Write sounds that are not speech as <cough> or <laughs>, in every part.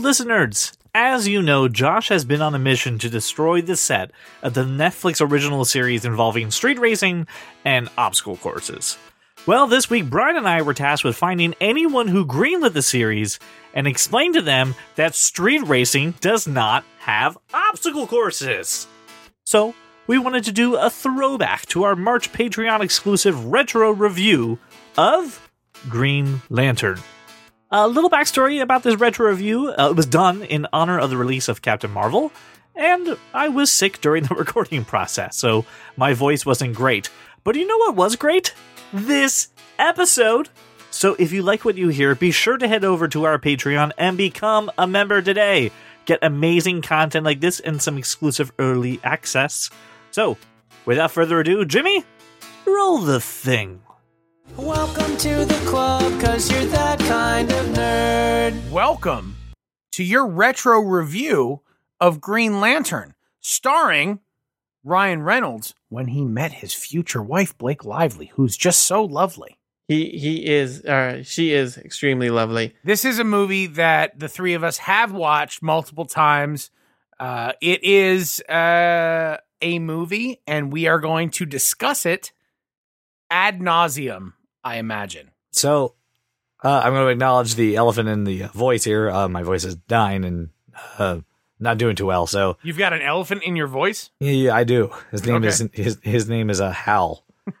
listeners! As you know, Josh has been on a mission to destroy the set of the Netflix original series involving street racing and obstacle courses. Well, this week, Brian and I were tasked with finding anyone who greenlit the series and explain to them that street racing does not have obstacle courses. So, we wanted to do a throwback to our March Patreon exclusive retro review of Green Lantern. A little backstory about this retro review uh, it was done in honor of the release of Captain Marvel, and I was sick during <laughs> the recording process, so my voice wasn't great. But you know what was great? This episode! So if you like what you hear, be sure to head over to our Patreon and become a member today. Get amazing content like this and some exclusive early access. So, without further ado, Jimmy, roll the thing. Welcome to the club, cause you're that kind of nerd. Welcome to your retro review of Green Lantern, starring Ryan Reynolds when he met his future wife, Blake Lively, who's just so lovely. He he is uh she is extremely lovely. This is a movie that the three of us have watched multiple times. Uh, it is uh, a movie, and we are going to discuss it ad nauseum, I imagine. So, uh, I'm going to acknowledge the elephant in the voice here. Uh, my voice is dying and uh, not doing too well. So, You've got an elephant in your voice? yeah, I do. His name Okay. is his his name is a Hal. <laughs>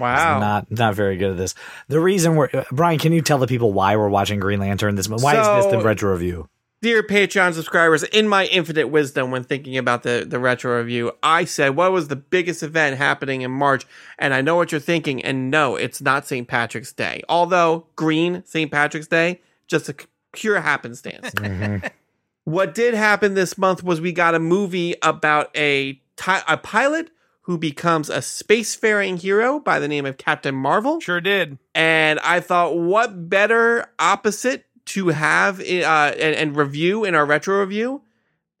Wow. Not not very good at this. The reason we're uh, Brian, can you tell the people why we're watching Green Lantern this? Why is this the retro review? Dear Patreon subscribers, in my infinite wisdom when thinking about the, the retro review, I said, what was the biggest event happening in March? And I know what you're thinking, and no, it's not St. Patrick's Day. Although, green St. Patrick's Day, just a pure happenstance. <laughs> Mm-hmm. what did happen this month was we got a movie about a, ti- a pilot who becomes a spacefaring hero by the name of Captain Marvel. Sure did. And I thought, what better opposite to have uh, and, and review in our retro review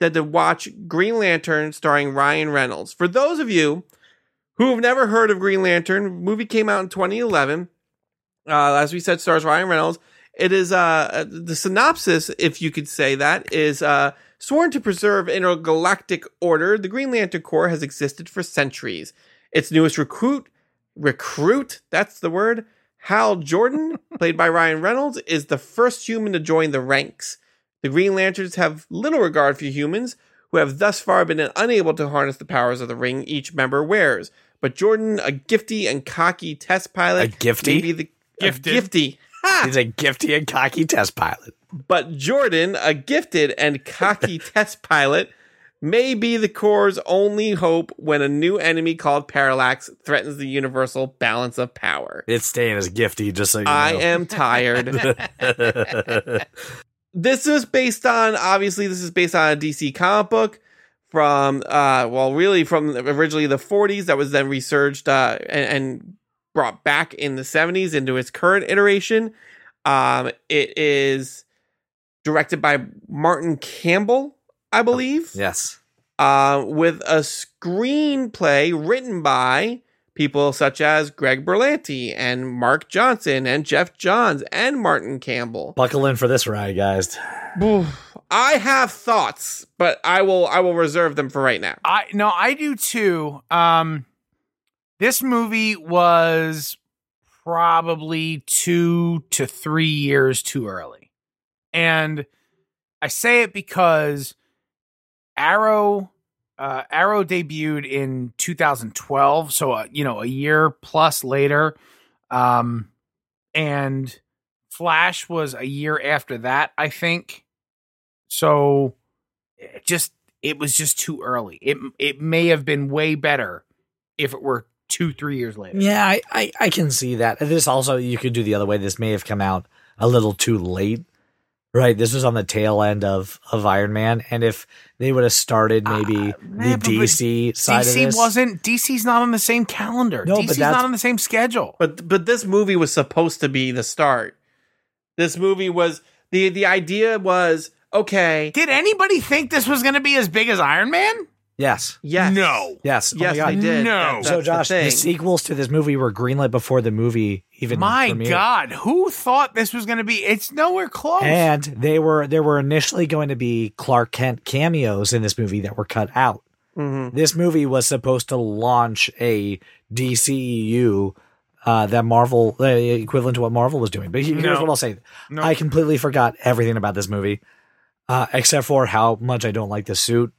that to watch Green Lantern starring Ryan Reynolds. For those of you who have never heard of Green Lantern, movie came out in 2011. Uh, as we said, stars Ryan Reynolds. It is uh, the synopsis, if you could say that, is uh, sworn to preserve intergalactic order. The Green Lantern Corps has existed for centuries. Its newest recruit, recruit, that's the word, Hal Jordan, <laughs> played by Ryan Reynolds, is the first human to join the ranks. The Green Lanterns have little regard for humans, who have thus far been unable to harness the powers of the ring each member wears. But Jordan, a gifty and cocky test pilot, A gifty? may be the a Gifted. gifty. Ha! He's a gifty and cocky test pilot. But Jordan, a gifted and cocky <laughs> test pilot, may be the Corps' only hope when a new enemy called Parallax threatens the universal balance of power. It's staying as gifty, just so you know. I am tired. <laughs> <laughs> this is based on obviously this is based on a DC comic book from uh well really from originally the 40s that was then resurged uh and, and brought back in the 70s into its current iteration. Um it is directed by Martin Campbell, I believe yes. uh, with a screenplay written by people such as Greg Berlanti and Mark Johnson and Geoff Johns and Martin Campbell. Buckle in for this ride, guys. I have thoughts, but I will I will reserve them for right now. I no, I do too. Um, this movie was probably two to three years too early, and I say it because Arrow, uh, Arrow debuted in 2012, so uh, you know a year plus later, um, and Flash was a year after that, I think. So, it just it was just too early. It it may have been way better if it were two three years later. Yeah, I, I, I can see that. This also, you could do the other way. This may have come out a little too late. Right. This was on the tail end of, of Iron Man. And if they would have started maybe Uh, the man, but- but DC side of DC this. wasn't DC's not on the same calendar. No, but DC's that's- not on the same schedule. But but this movie was supposed to be the start. This movie was the the idea was okay. Did anybody think this was going to be as big as Iron Man? Yes. Yes. No. Yes. Yes, oh my they did. No. That- So Josh, the the, sequels to this movie were greenlit before the movie even My premiered. God, who thought this was going to be? It's nowhere close. And they were there were initially going to be Clark Kent cameos in this movie that were cut out. Mhm. This movie was supposed to launch a DCEU uh, that Marvel uh, equivalent to what Marvel was doing. But here's No. what I'll say: No. I completely forgot everything about this movie, uh, except for how much I don't like the suit.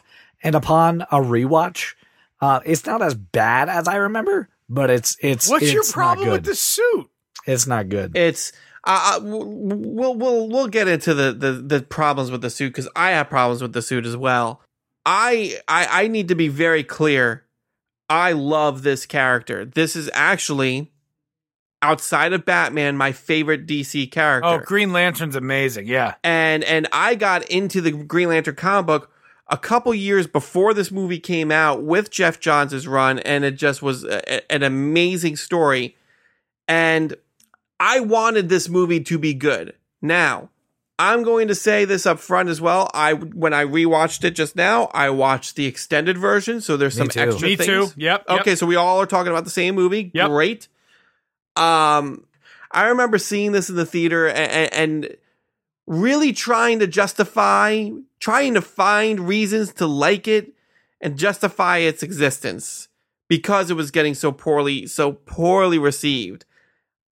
And upon a rewatch, uh, it's not as bad as I remember, but it's it's. What's your it's not problem with the suit? It's not good. It's uh, uh, w- w- we'll we'll we'll get into the the, the problems with the suit because I have problems with the suit as well. I, I I need to be very clear. I love this character. This is actually outside of Batman my favorite DC character. Oh, Green Lantern's amazing. Yeah. and and I got into the Green Lantern comic book a couple years before this movie came out with Geoff Johns' run, and it just was a, a- an amazing story. And I wanted this movie to be good. Now, I'm going to say this up front as well. I when I rewatched it just now, I watched the extended version, so there's Me some too. extra Me things. too. Yep. yep. Okay, so we all are talking about the same movie. Yep. Great. Um, I remember seeing this in the theater and, and really trying to justify, trying to find reasons to like it and justify its existence because it was getting so poorly, so poorly received.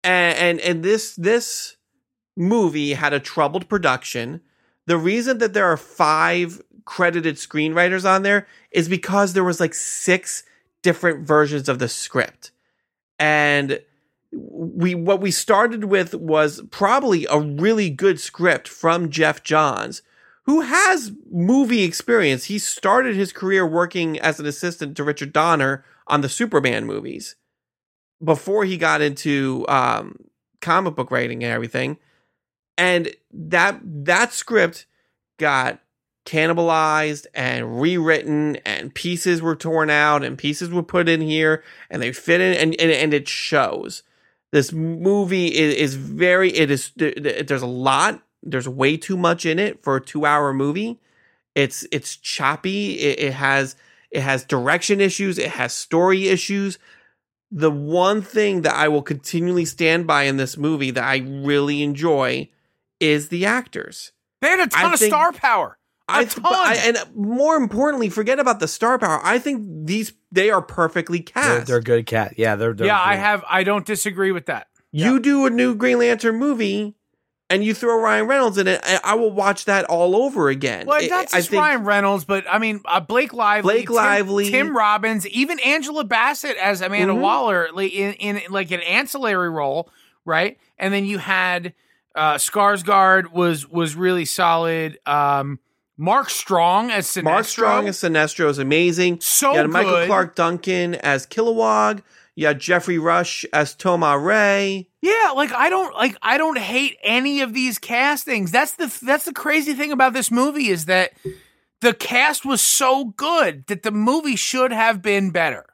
And and, and this this movie had a troubled production. The reason that there are five credited screenwriters on there is because there was like six different versions of the script. And we what we started with was probably a really good script from Geoff Johns, who has movie experience. He started his career working as an assistant to Richard Donner on the Superman movies before he got into um, comic book writing and everything. And that that script got cannibalized and rewritten and pieces were torn out and pieces were put in here and they fit in and, and, and it shows this movie is, is very it is there's a lot. There's way too much in it for a two hour movie. It's it's choppy. It, it has it has direction issues. It has story issues. The one thing that i will continually stand by in this movie that i really enjoy is the actors. They had a ton I of think- star power. A I, ton. but I and more importantly, forget about the star power. I think these they are perfectly They're, cast. they're good cat. Yeah, they're, they're yeah, I have. I don't disagree with that. You do a new Green Lantern movie, and you throw Ryan Reynolds in it, and I will watch that all over again. Well, I- not I just Ryan Reynolds, but I mean uh, Blake Lively, Blake Tim- Lively. Tim, Robbins, even Angela Bassett as Amanda Mhm. Waller like, in, in like an ancillary role, right? And then you had uh, Skarsgård was was really solid. Um, Mark Strong as Sinestro. Mark Strong as Sinestro is amazing. so you had Michael. Clarke Duncan as Kilowog. You had Geoffrey Rush as Tomar-Re. Yeah, like I don't like I don't hate any of these castings. That's the that's the crazy thing about this movie is that the cast was so good that the movie should have been better.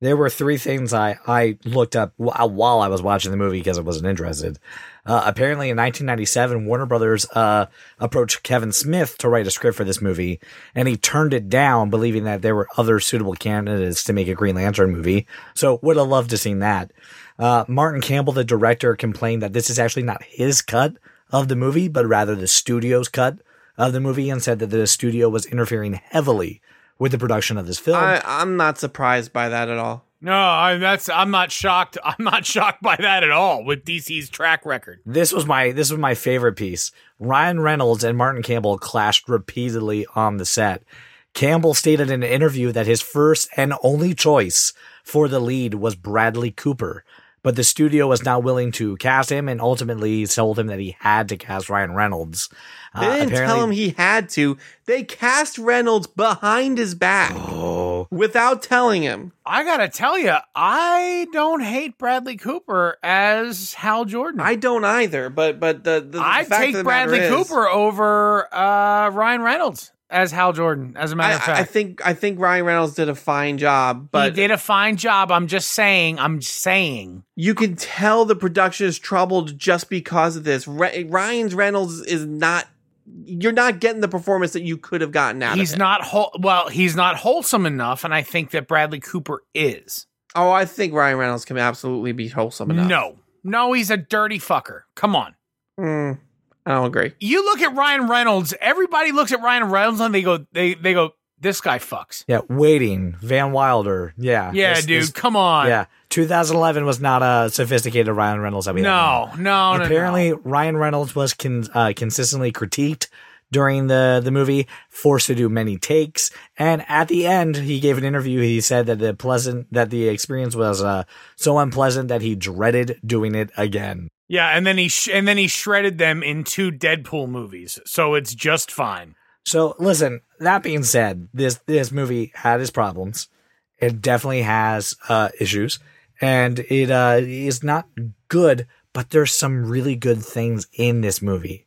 There were three things I, I looked up uh, while I was watching the movie because I wasn't interested. Uh, apparently, in 1997, Warner Brothers uh, approached Kevin Smith to write a script for this movie, and he turned it down, believing that there were other suitable candidates to make a Green Lantern movie. So, would have loved to seen that. Uh, Martin Campbell, the director, complained that this is actually not his cut of the movie, but rather the studio's cut of the movie, and said that the studio was interfering heavily with the production of this film. I, I'm not surprised by that at all. No, I, that's I'm not shocked. <laughs> I'm not shocked by that at all with DC's track record. This was my this was my favorite piece. Ryan Reynolds and Martin Campbell clashed repeatedly on the set. Campbell stated in an interview that his first and only choice for the lead was Bradley Cooper, but the studio was not willing to cast him and ultimately told him that he had to cast Ryan Reynolds. They Uh, didn't tell him he had to. They cast Reynolds behind his back Oh, without telling him. I gotta tell you, I don't hate Bradley Cooper as Hal Jordan. I don't either, but but the, the, the I fact take of the matter Bradley is, Cooper over uh, Ryan Reynolds as Hal Jordan. As a matter I, of fact, I think I think Ryan Reynolds did a fine job, but he did a fine job. I'm just saying. I'm saying. you can tell the production is troubled just because of this. Re- Ryan's Reynolds is not you're not getting the performance that you could have gotten out He's not whole. Well, he's not wholesome enough, and I think that Bradley Cooper is. Oh, I think Ryan Reynolds can absolutely be wholesome enough. No, no, he's a dirty fucker. Come on. Mm, I don't agree. You look at Ryan Reynolds. Everybody looks at Ryan Reynolds and they go, they they go, this guy fucks. Yeah, waiting. Van Wilder. Yeah. Yeah, This- dude, this- come on. yeah. 2011 was not a sophisticated Ryan Reynolds that we No, have no, no. Apparently, no. Ryan Reynolds was con- uh, consistently critiqued during the the movie, forced to do many takes, and at the end, he gave an interview. He said that the pleasant that the experience was uh, so unpleasant that he dreaded doing it again. Yeah, and then he sh- and then he shredded them in two Deadpool movies, so it's just fine. So listen, that being said, this this movie had its problems. It definitely has uh issues and it uh is not good, but there's some really good things in this movie.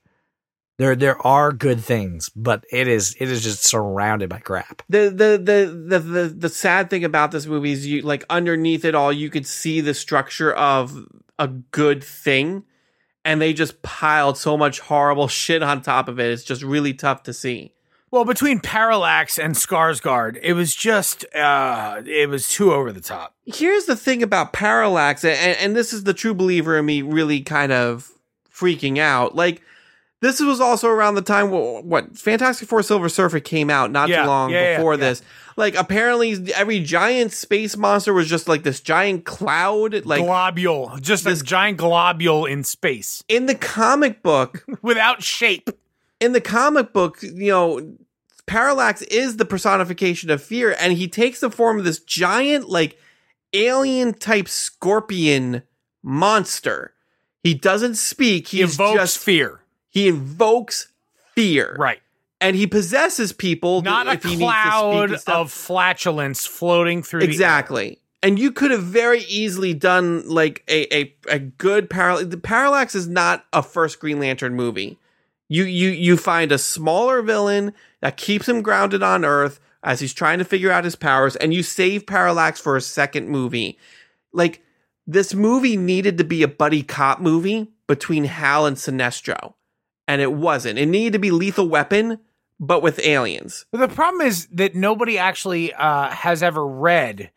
There there are good things, but it is it is just surrounded by crap. The, the the the the the sad thing about this movie is you like underneath it all you could see the structure of a good thing and they just piled so much horrible shit on top of it. It's just really tough to see. Well, between Parallax and Skarsgård, it was just uh it was too over the top. Here's the thing about Parallax, and, and this is the true believer in me really kind of freaking out. Like, this was also around the time wh- what Fantastic Four Silver Surfer came out not Yeah, too long yeah, before yeah. this. Like, apparently, every giant space monster was just like this giant cloud. Like, globule, just this- a giant globule in space in the comic book, <laughs> without shape. in the comic book, you know, Parallax is the personification of fear, and he takes the form of this giant, like, alien type scorpion monster. He doesn't speak. He evokes just fear. He invokes fear, Right. And he possesses people. Not a if he needs to speak cloud of flatulence floating through exactly. And you could have very easily done like a a, a good parallax. The parallax is not a first Green Lantern movie. You you you find a smaller villain that keeps him grounded on Earth as he's trying to figure out his powers, and you save Parallax for a second movie. Like this movie needed to be a buddy cop movie between Hal and Sinestro, and it wasn't. It needed to be Lethal Weapon, but with aliens. But the problem is that nobody actually uh, has ever read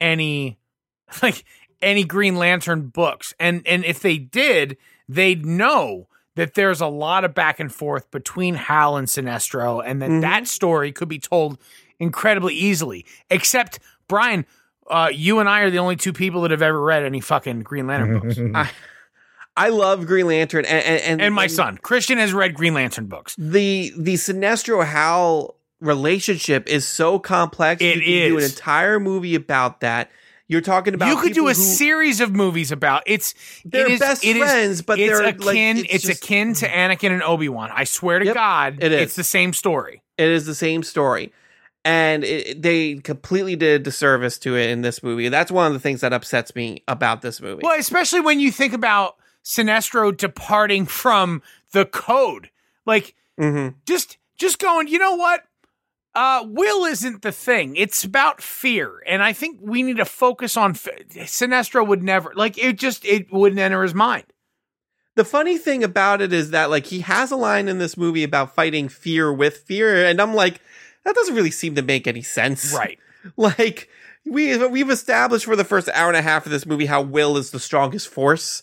any <laughs> like any Green Lantern books, and and if they did, they'd know that there's a lot of back and forth between Hal and Sinestro, and that Mhm. that story could be told incredibly easily. Except Brian, uh, you and I are the only two people that have ever read any fucking Green Lantern books, <laughs> I, I love Green Lantern, and and, and, and my son Christian has read Green Lantern books. the the Sinestro Hal relationship is so complex. It you could do an entire movie about that. You're talking about you could do a who- series of movies about it's. They're it is, best it is- friends, but it's they're, akin. like, it's it's just- akin to mm-hmm. Anakin and Obi Wan. I swear to Yep, God, it is. It's the same story. It is the same story, and it, they completely did a disservice to it in this movie. That's one of the things that upsets me about this movie. Well, especially when you think about Sinestro departing from the code, like hmm just just going. You know what? Uh, will isn't the thing. It's about fear, and I think we need to focus on. F- Sinestro would never like it. Just it wouldn't enter his mind. The funny thing about it is that like he has a line in this movie about fighting fear with fear, and I'm like, that doesn't really seem to make any sense, <laughs> Right. Like we we've established for the first hour and a half of this movie how will is the strongest force.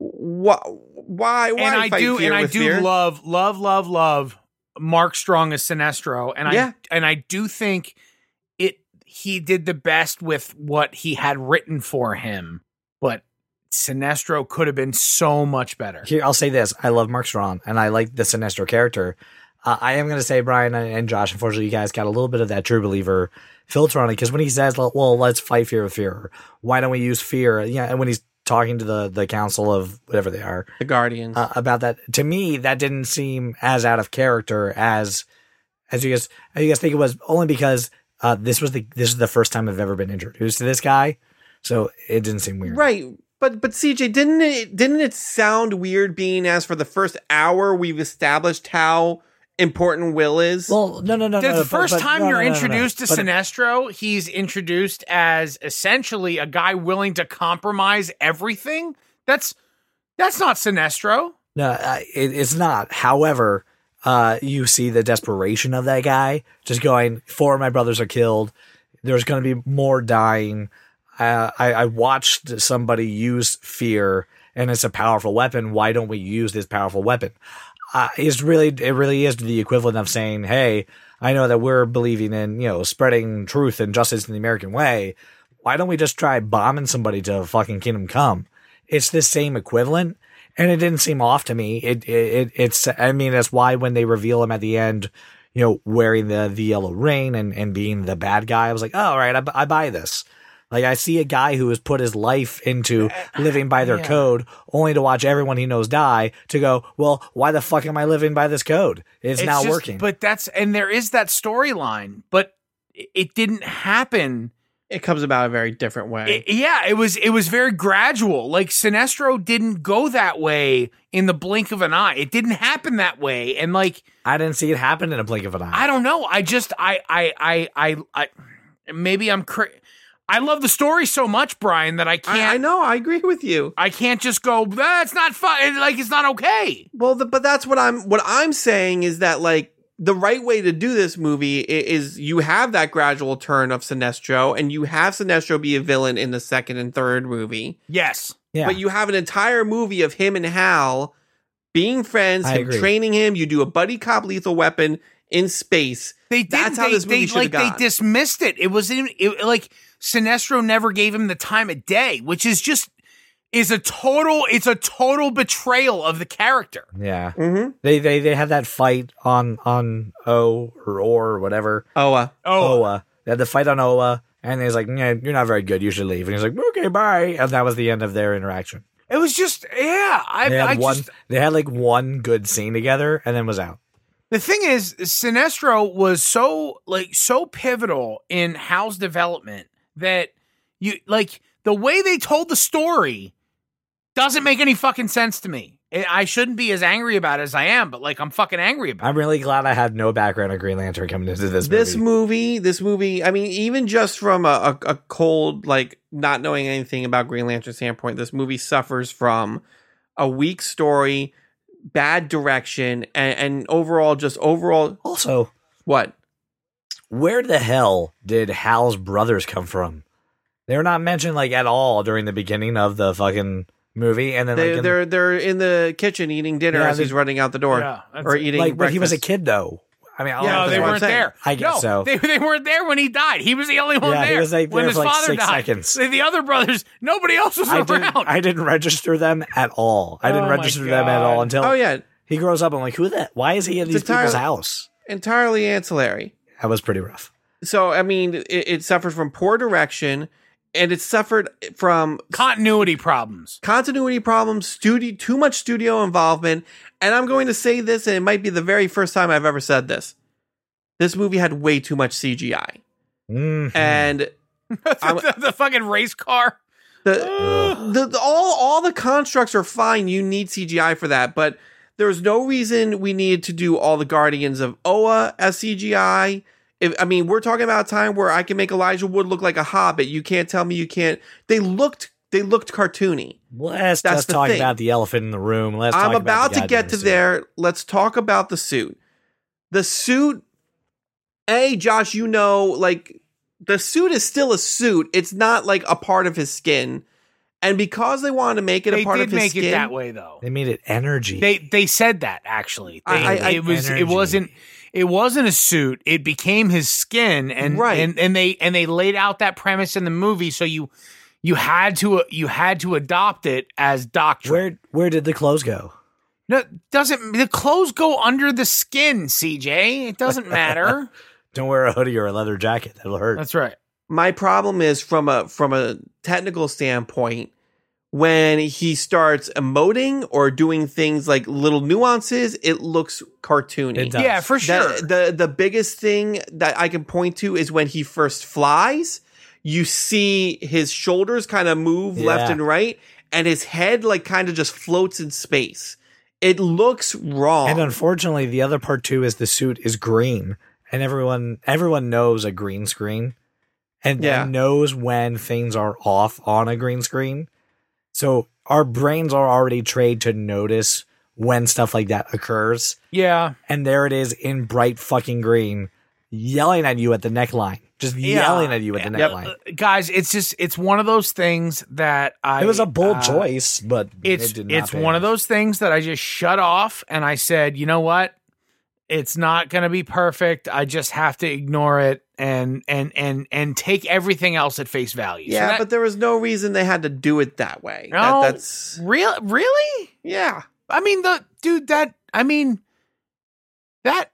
Why? Why? why and I do and I do fear? love love love love Mark Strong as Sinestro and Yeah. I and I do think it he did the best with what he had written for him but Sinestro could have been so much better. Here, I'll say this: I love Mark Strong, and I like the Sinestro character. Uh, I am going to say, Brian and, and Josh. Unfortunately, you guys got a little bit of that true believer filter on it because when he says, "Well, let's fight fear with fear," why don't we use fear? Yeah, and when he's talking to the the council of whatever they are the Guardians. uh, about that, to me, that didn't seem as out of character as as you guys. You guys think it was only because uh, this was the this is the first time I've ever been introduced to this guy, so it didn't seem weird. Right. But but CJ, didn't it didn't it sound weird being as for the first hour we've established how important Will is? Well, no, no, no. The no, but- first but- time no, you're no, no, no, no. introduced to But- Sinestro, he's introduced as essentially a guy willing to compromise everything. That's that's not Sinestro. No, uh, it, it's not. However, uh, you see the desperation of that guy just going, four of my brothers are killed. There's going to be more dying. Uh, I, I watched somebody use fear and it's a powerful weapon. Why don't we use this powerful weapon? Uh, it's really, it really is the equivalent of saying, Hey, I know that we're believing in, you know, spreading truth and justice in the American way. Why don't we just try bombing somebody to fucking kingdom come? It's the same equivalent and it didn't seem off to me. It, it, it's, I mean, that's why when they reveal him at the end, you know, wearing the, the yellow ring and, and being the bad guy, I was like, oh, all right, I, I buy this. Like I see a guy who has put his life into living by their Yeah. code only to watch everyone he knows die to go, well, why the fuck am I living by this code? It's, not just- working. But that's and there is that storyline, but it- it didn't happen. It comes about a very different way. It- yeah, it was it was very gradual. Like Sinestro didn't go that way in the blink of an eye. It didn't happen that way. And like I didn't see it happen in a blink of an eye. I don't know. I just I I I I, I maybe I'm cra- I love the story so much, Brian, that I can't I, I know. I agree with you. I can't just go. That's not fun. Like it's not okay. Well, the, but that's what I'm. What I'm saying is that like the right way to do this movie i- is you have that gradual turn of Sinestro, and you have Sinestro be a villain in the second and third movie. Yes. yeah. But you have an entire movie of him and Hal being friends, I him agree. training him. You do a buddy cop lethal weapon in space. They did. That's how they, this movie should have like they dismissed it. It was in it, like Sinestro never gave him the time of day, which is just is a total. It's a total betrayal of the character. yeah. Mm-hmm. They, they, they had that fight on, on O or or or whatever. Oh, uh, Oh, Oa. They had the fight on Oa, and he's like, yeah, "You're not very good. You should leave." And he's like, "Okay, bye." And that was the end of their interaction. it was just yeah. I, They had I one. just They had like one good scene together, and then was out. the thing is, Sinestro was so like so pivotal in Hal's development that you like the way they told the story doesn't make any fucking sense to me. I- I shouldn't be as angry about it as I am, but like I'm fucking angry about. it. I'm really glad I had no background on Green Lantern coming into this. this movie. movie, this movie. I mean, even just from a, a, a cold, like not knowing anything about Green Lantern standpoint, this movie suffers from a weak story, bad direction, and, and overall, just overall, Also, what? Where the hell did Hal's brothers come from? They're not mentioned like at all during the beginning of the fucking movie, and then they, like, they're they're in the kitchen eating dinner Yeah, as they- he's running out the door Yeah, or eating like when he was a kid though. I mean, Yeah, No, they that's what I'm weren't there. I guess no, so. They, they weren't there when he died. He was the only one Yeah, he there. was, like, when his like, father six died. seconds. The, the other brothers, nobody else was I around. didn't, I didn't register them at all. I didn't Oh register them at all until Oh yeah, he grows up. I'm like, who that? Why is he in these entirely- people's house? entirely ancillary. That was pretty rough. So I mean, it, it suffered from poor direction, and it suffered from Continuity problems. continuity problems, studio too much studio involvement, and I'm going to say this, and it might be the very first time I've ever said this. This movie had way too much CGI, Mhm. and <laughs> I'm- the, the fucking race car. the, the, the all all the constructs are fine. You need CGI for that, but there's no reason we needed to do all the Guardians of Oa as CGI. If, I mean, we're talking about a time where I can make Elijah Wood look like a hobbit. You can't tell me you can't. They looked they looked cartoony. Let's That's just talk thing. about the elephant in the room. Let's. I'm talk about the to get to suit. there. Let's talk about the suit. The suit, A, Josh, you know, like the suit is still a suit. It's not like a part of his skin. And because they wanted to make it They a part did of his make skin, it that way though. They made it energy. They they said that actually. They, I- I- it was it wasn't it wasn't a suit. It became his skin, and Right. and and they and they laid out that premise in the movie. So you you had to you had to adopt it as doctrine. where where did the clothes go? No, doesn't the clothes go under the skin, CJ? It doesn't <laughs> matter. Don't wear a hoodie or a leather jacket. That'll hurt. That's right. my problem is from a from a technical standpoint when he starts emoting or doing things like little nuances it looks cartoony It does. Yeah, for sure. The, the the biggest thing that I can point to is when he first flies. You see his shoulders kind of move left and right, and his head like kind of just floats in space. It looks wrong. And unfortunately, the other part too is the suit is green, and everyone everyone knows a green screen, and, Yeah. and knows when things are off on a green screen. So our brains are already trained to notice when stuff like that occurs. Yeah. And there it is in bright fucking green, yelling at you at the neckline, just Yeah. yelling at you at the Yep. neckline. Uh, guys, it's just it's one of those things that I It was a bold uh, choice, but It's it did not it's one of those things that I just shut off and I said, you know what? It's not going to be perfect. I just have to ignore it and and and and take everything else at face value. So Yeah, that- but there was no reason they had to do it that way. That- No. that's real really? yeah. I mean the dude that I mean that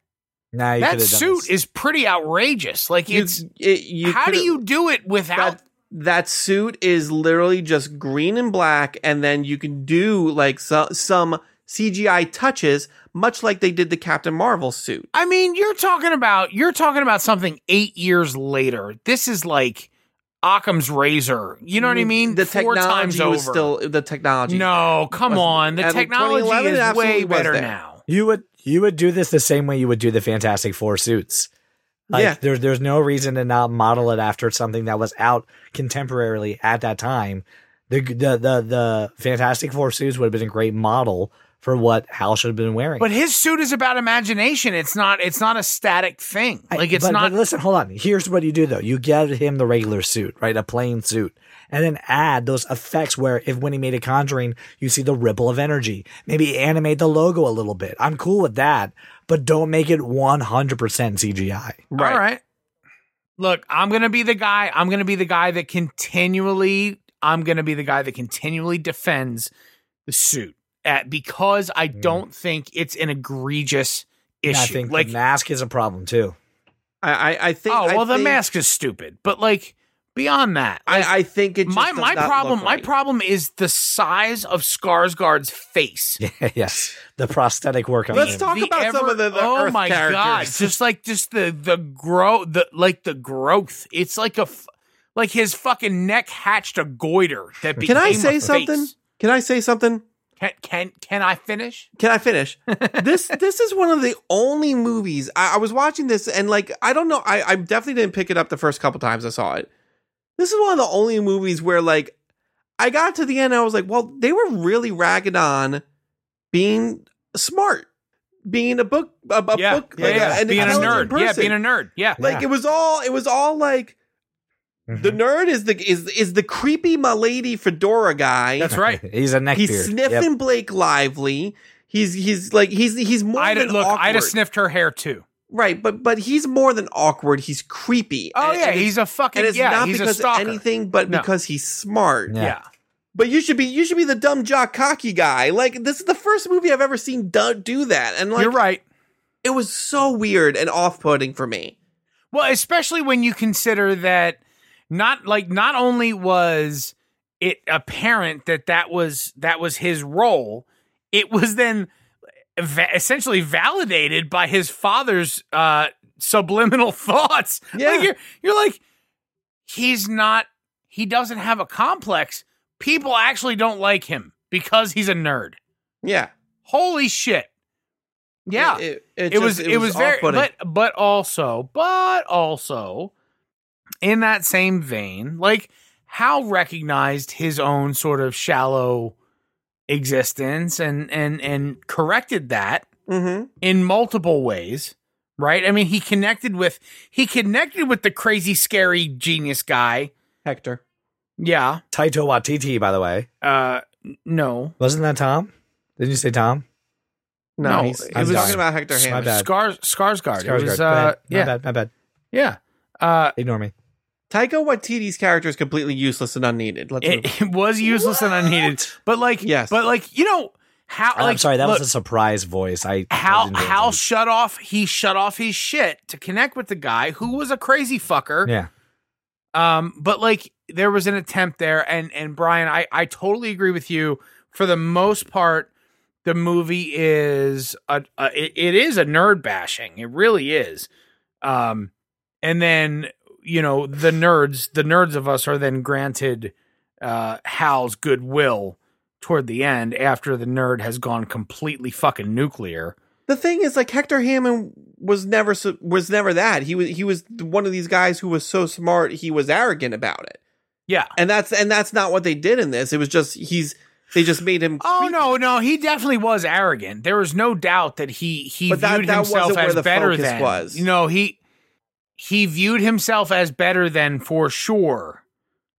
Nah, you that could've done suit this. is pretty outrageous. Like You, it's it, you how do you do it without that that suit is literally just green and black, and then you can do like so, some CGI touches, much like they did the Captain Marvel suit. I mean, you're talking about you're talking about something eight years later. This is like Occam's razor. You know what I mm, mean? The Four times technology over. still the technology. no, come was- on. The technology is way better now. You would you would do this the same way you would do the Fantastic Four suits. Like Yeah. there's there's no reason to not model it after something that was out contemporarily at that time. The the the, the Fantastic Four suits would have been a great model for what Hal should have been wearing. But his suit is about imagination. It's not. It's not a static thing. Like it's but- not. But listen, hold on. Here's what you do though. You get him the regular suit, right? A plain suit. And then add those effects where if when he made a conjuring, you see the ripple of energy. Maybe animate the logo a little bit. I'm cool with that, but don't make it 100% CGI. All right. Look, I'm gonna be the guy. I'm gonna be the guy that continually. I'm gonna be the guy that continually defends the suit at, because I hmm. don't think it's an egregious And issue. I think like the mask is a problem too. I I, I think. Oh I well, the think- mask is stupid, but like beyond that, like, I, I think it. Just my does my not problem look my problem is the size of Skarsgård's face. <laughs> yes. The prosthetic work on Let's him. talk about some of the- the oh Earth my god, <laughs> just like just the the grow the like the growth. It's like a f- like his fucking neck hatched a goiter that became Can I say face. something? Can I say something? Can can can I finish? Can I finish? <laughs> this this is one of the only movies I, I was watching this and like I don't know I, I definitely didn't pick it up the first couple times I saw it. This is one of the only movies where like I got to the end and I was like, well, they were really ragged on being smart, being a book a, a yeah, book yeah, like yeah. an being a nerd. Yeah, being a nerd. Yeah. like it was all it was all like the Mhm. nerd is the is is the creepy my lady fedora guy. That's right. <laughs> He's a neckbeard. He's sniffing Blake Lively. He's he's like he's he's more I'd than look. awkward. I'd have sniffed her hair too. right, but but he's more than awkward. He's creepy. Oh And- yeah, and he's a fucking and it's yeah. not he's a because of stalker. anything, but No. because he's smart. Yeah. yeah. But you should be you should be the dumb jock cocky guy. Like this is the first movie I've ever seen do, do that, and like You're right. it was so weird and off putting for me. Well, especially when you consider that not like not only was it apparent that that was that was his role, it was then va- essentially validated by his father's uh subliminal <laughs> thoughts. Yeah. Like you're, you're like he's not he doesn't have a complex. People actually don't like him because he's a nerd. Yeah, Holy shit. Yeah It, it, just- was it was very off-putting. but but also but also in that same vein like Hal recognized his own sort of shallow existence and and and corrected that Mhm. in multiple ways right i mean he connected with he connected with the crazy scary genius guy Hector. yeah Taika Waititi, by the way. uh no Wasn't that Tom? Didn't you say Tom? No, No, he's, it he's was- talking about Hector My Hammond. bad. Skars Skarsgård. It was uh. My yeah bad. My bad. yeah uh Ignore me. Taika Waititi's character is completely useless and unneeded. Let's it, it was useless and unneeded. But like, Yes. but like, you know how? I'm sorry, that look, was a surprise voice. I how I how shut off. He shut off his shit to connect with the guy who was a crazy fucker. Yeah. Um, but like, there was an attempt there, and and Brian, I I totally agree with you. For the most part, the movie is a, a it, it is a nerd bashing. It really is. Um, and then you know the nerds, the nerds of us are then granted uh Hal's goodwill toward the end after the nerd has gone completely fucking nuclear. the thing is, like Hector Hammond was never so, was never that. He was he was one of these guys who was so smart he was arrogant about it, Yeah. and that's and that's not what they did in this. It was just he's They just made him. Oh creepy. no, no, he definitely was arrogant. There was no doubt that he he But that- viewed that himself wasn't where as the better than. was. You know, he he viewed himself as better than for sure.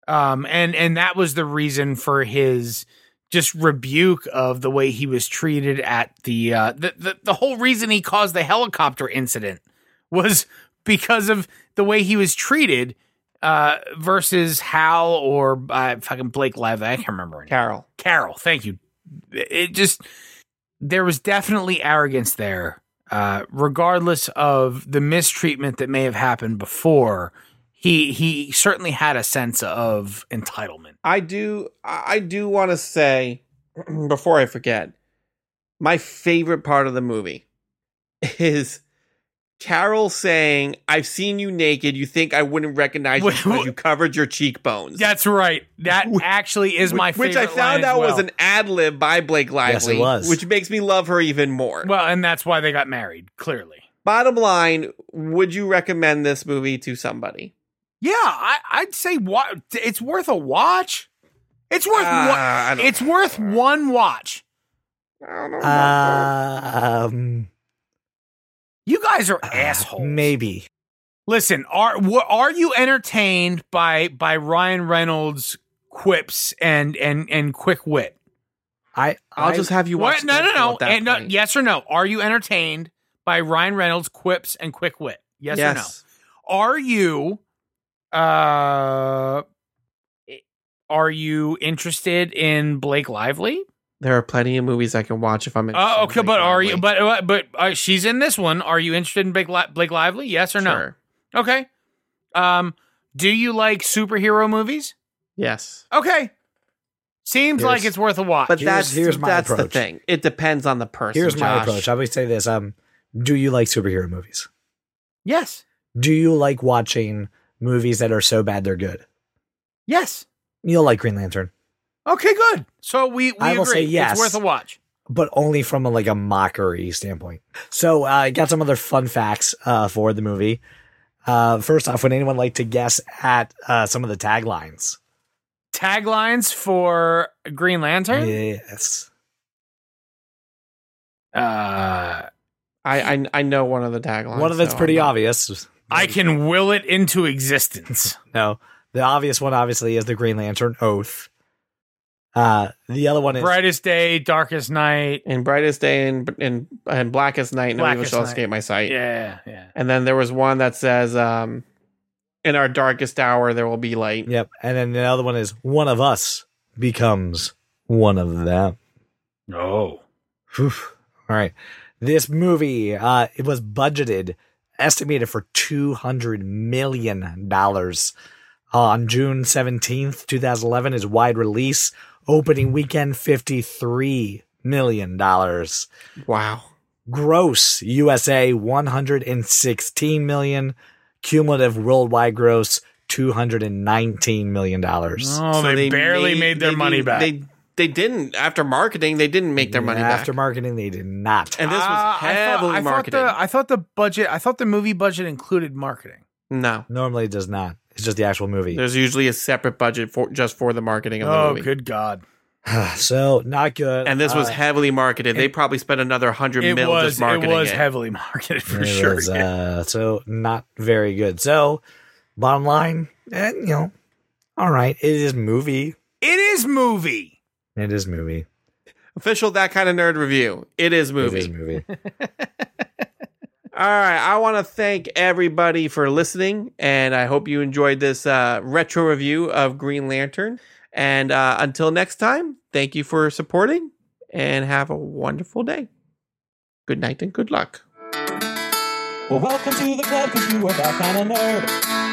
Um and and that was the reason for his just rebuke of the way he was treated at the uh the the, the whole reason he caused the helicopter incident was because of the way he was treated uh versus Hal or uh, fucking Blake Lively. I can't remember. name. Carol. Carol, thank you. It just there was definitely arrogance there, uh, regardless of the mistreatment that may have happened before. He he certainly had a sense of entitlement. I do. I do want to say <clears throat> before I forget, my favorite part of the movie <laughs> is Carol saying, "I've seen you naked. You think I wouldn't recognize you because you covered your cheekbones." That's right. That actually is my favorite. which I found line as out was an ad lib by Blake Lively, Yes, it was. which makes me love her even more. well, and that's why they got married. Clearly, Bottom line, would you recommend this movie to somebody? yeah. I, I'd say what it's worth a watch. It's worth Ah, one. It's know. worth one watch. I don't know. Uh, um, You guys are uh, assholes. Maybe. Listen, are wha- are you entertained by by Ryan Reynolds quips and and and quick wit? I. I'll I- just have you watch. What? No, no, no. And, no. Yes or no? Are you entertained by Ryan Reynolds quips and quick wit? Yes, or no? Are you uh are you interested in Blake Lively? There are plenty of movies I can watch if I'm. interested Oh, in okay, Blake but are you? But but, but uh, she's in this one. Are you interested in Blake, Li- Blake Lively? Yes or no? Sure. Okay. Um, do you like superhero movies? Yes. Okay. Seems Here's- like it's worth a watch. But Here's- that's here's my that's the approach. thing. It depends on the person. Here's my Josh. approach. I would say this. Um, do you like superhero movies? yes. Do you like watching movies that are so bad they're good? Yes. You'll like Green Lantern, Okay, good. So we, we I will agree. say yes. It's worth a watch. but only from a, like a mockery standpoint. So uh, I got some other fun facts uh, for the movie. Uh, first off, would anyone like to guess at uh, some of the taglines? Taglines for Green Lantern. Yes. Uh, I, I I know one of the taglines. One of it's so pretty not- obvious. I can will it into existence. <laughs> No, the obvious one obviously is the Green Lantern oath. Uh, the other one is Brightest day, darkest night. In brightest day and and, and blackest night, no evil shall night. escape my sight. Yeah, yeah. And then there was one that says, um, "In our darkest hour, there will be light." Yep. And then the other one is one of us becomes one of them. No. Whew. All right. This movie, uh, it was budgeted, estimated for two hundred million dollars. on June seventeenth, two thousand eleven, is wide release. Opening weekend, fifty three million dollars. Wow. Gross USA, one hundred and sixteen million. Cumulative worldwide gross, two hundred and nineteen million dollars. Oh, So they, barely made, their they money back. They they didn't after marketing. They didn't make their money After back. After marketing, they did not. And this was Ah, heavily I thought, marketed. I thought, the, I thought the budget. I thought the movie budget included marketing. no, Normally, it does not. It's just the actual movie. there's usually a separate budget for just for the marketing of the movie. Oh, movie. good God! <sighs> so not good. And this was Uh, heavily marketed. They probably spent another hundred It mil was. just It marketing was heavily marketed for It sure. was, uh, so not very good. So, bottom line, eh, you know, all right, it is movie. it is movie. It is movie. Official that kind of nerd review. It is movie. It is movie. <laughs> All right. I want to thank everybody for listening, and I hope you enjoyed this uh, retro review of Green Lantern. And uh, until next time, thank you for supporting, and have a wonderful day. Good night and good luck. Well, welcome to the club, cause you are that kind of nerd.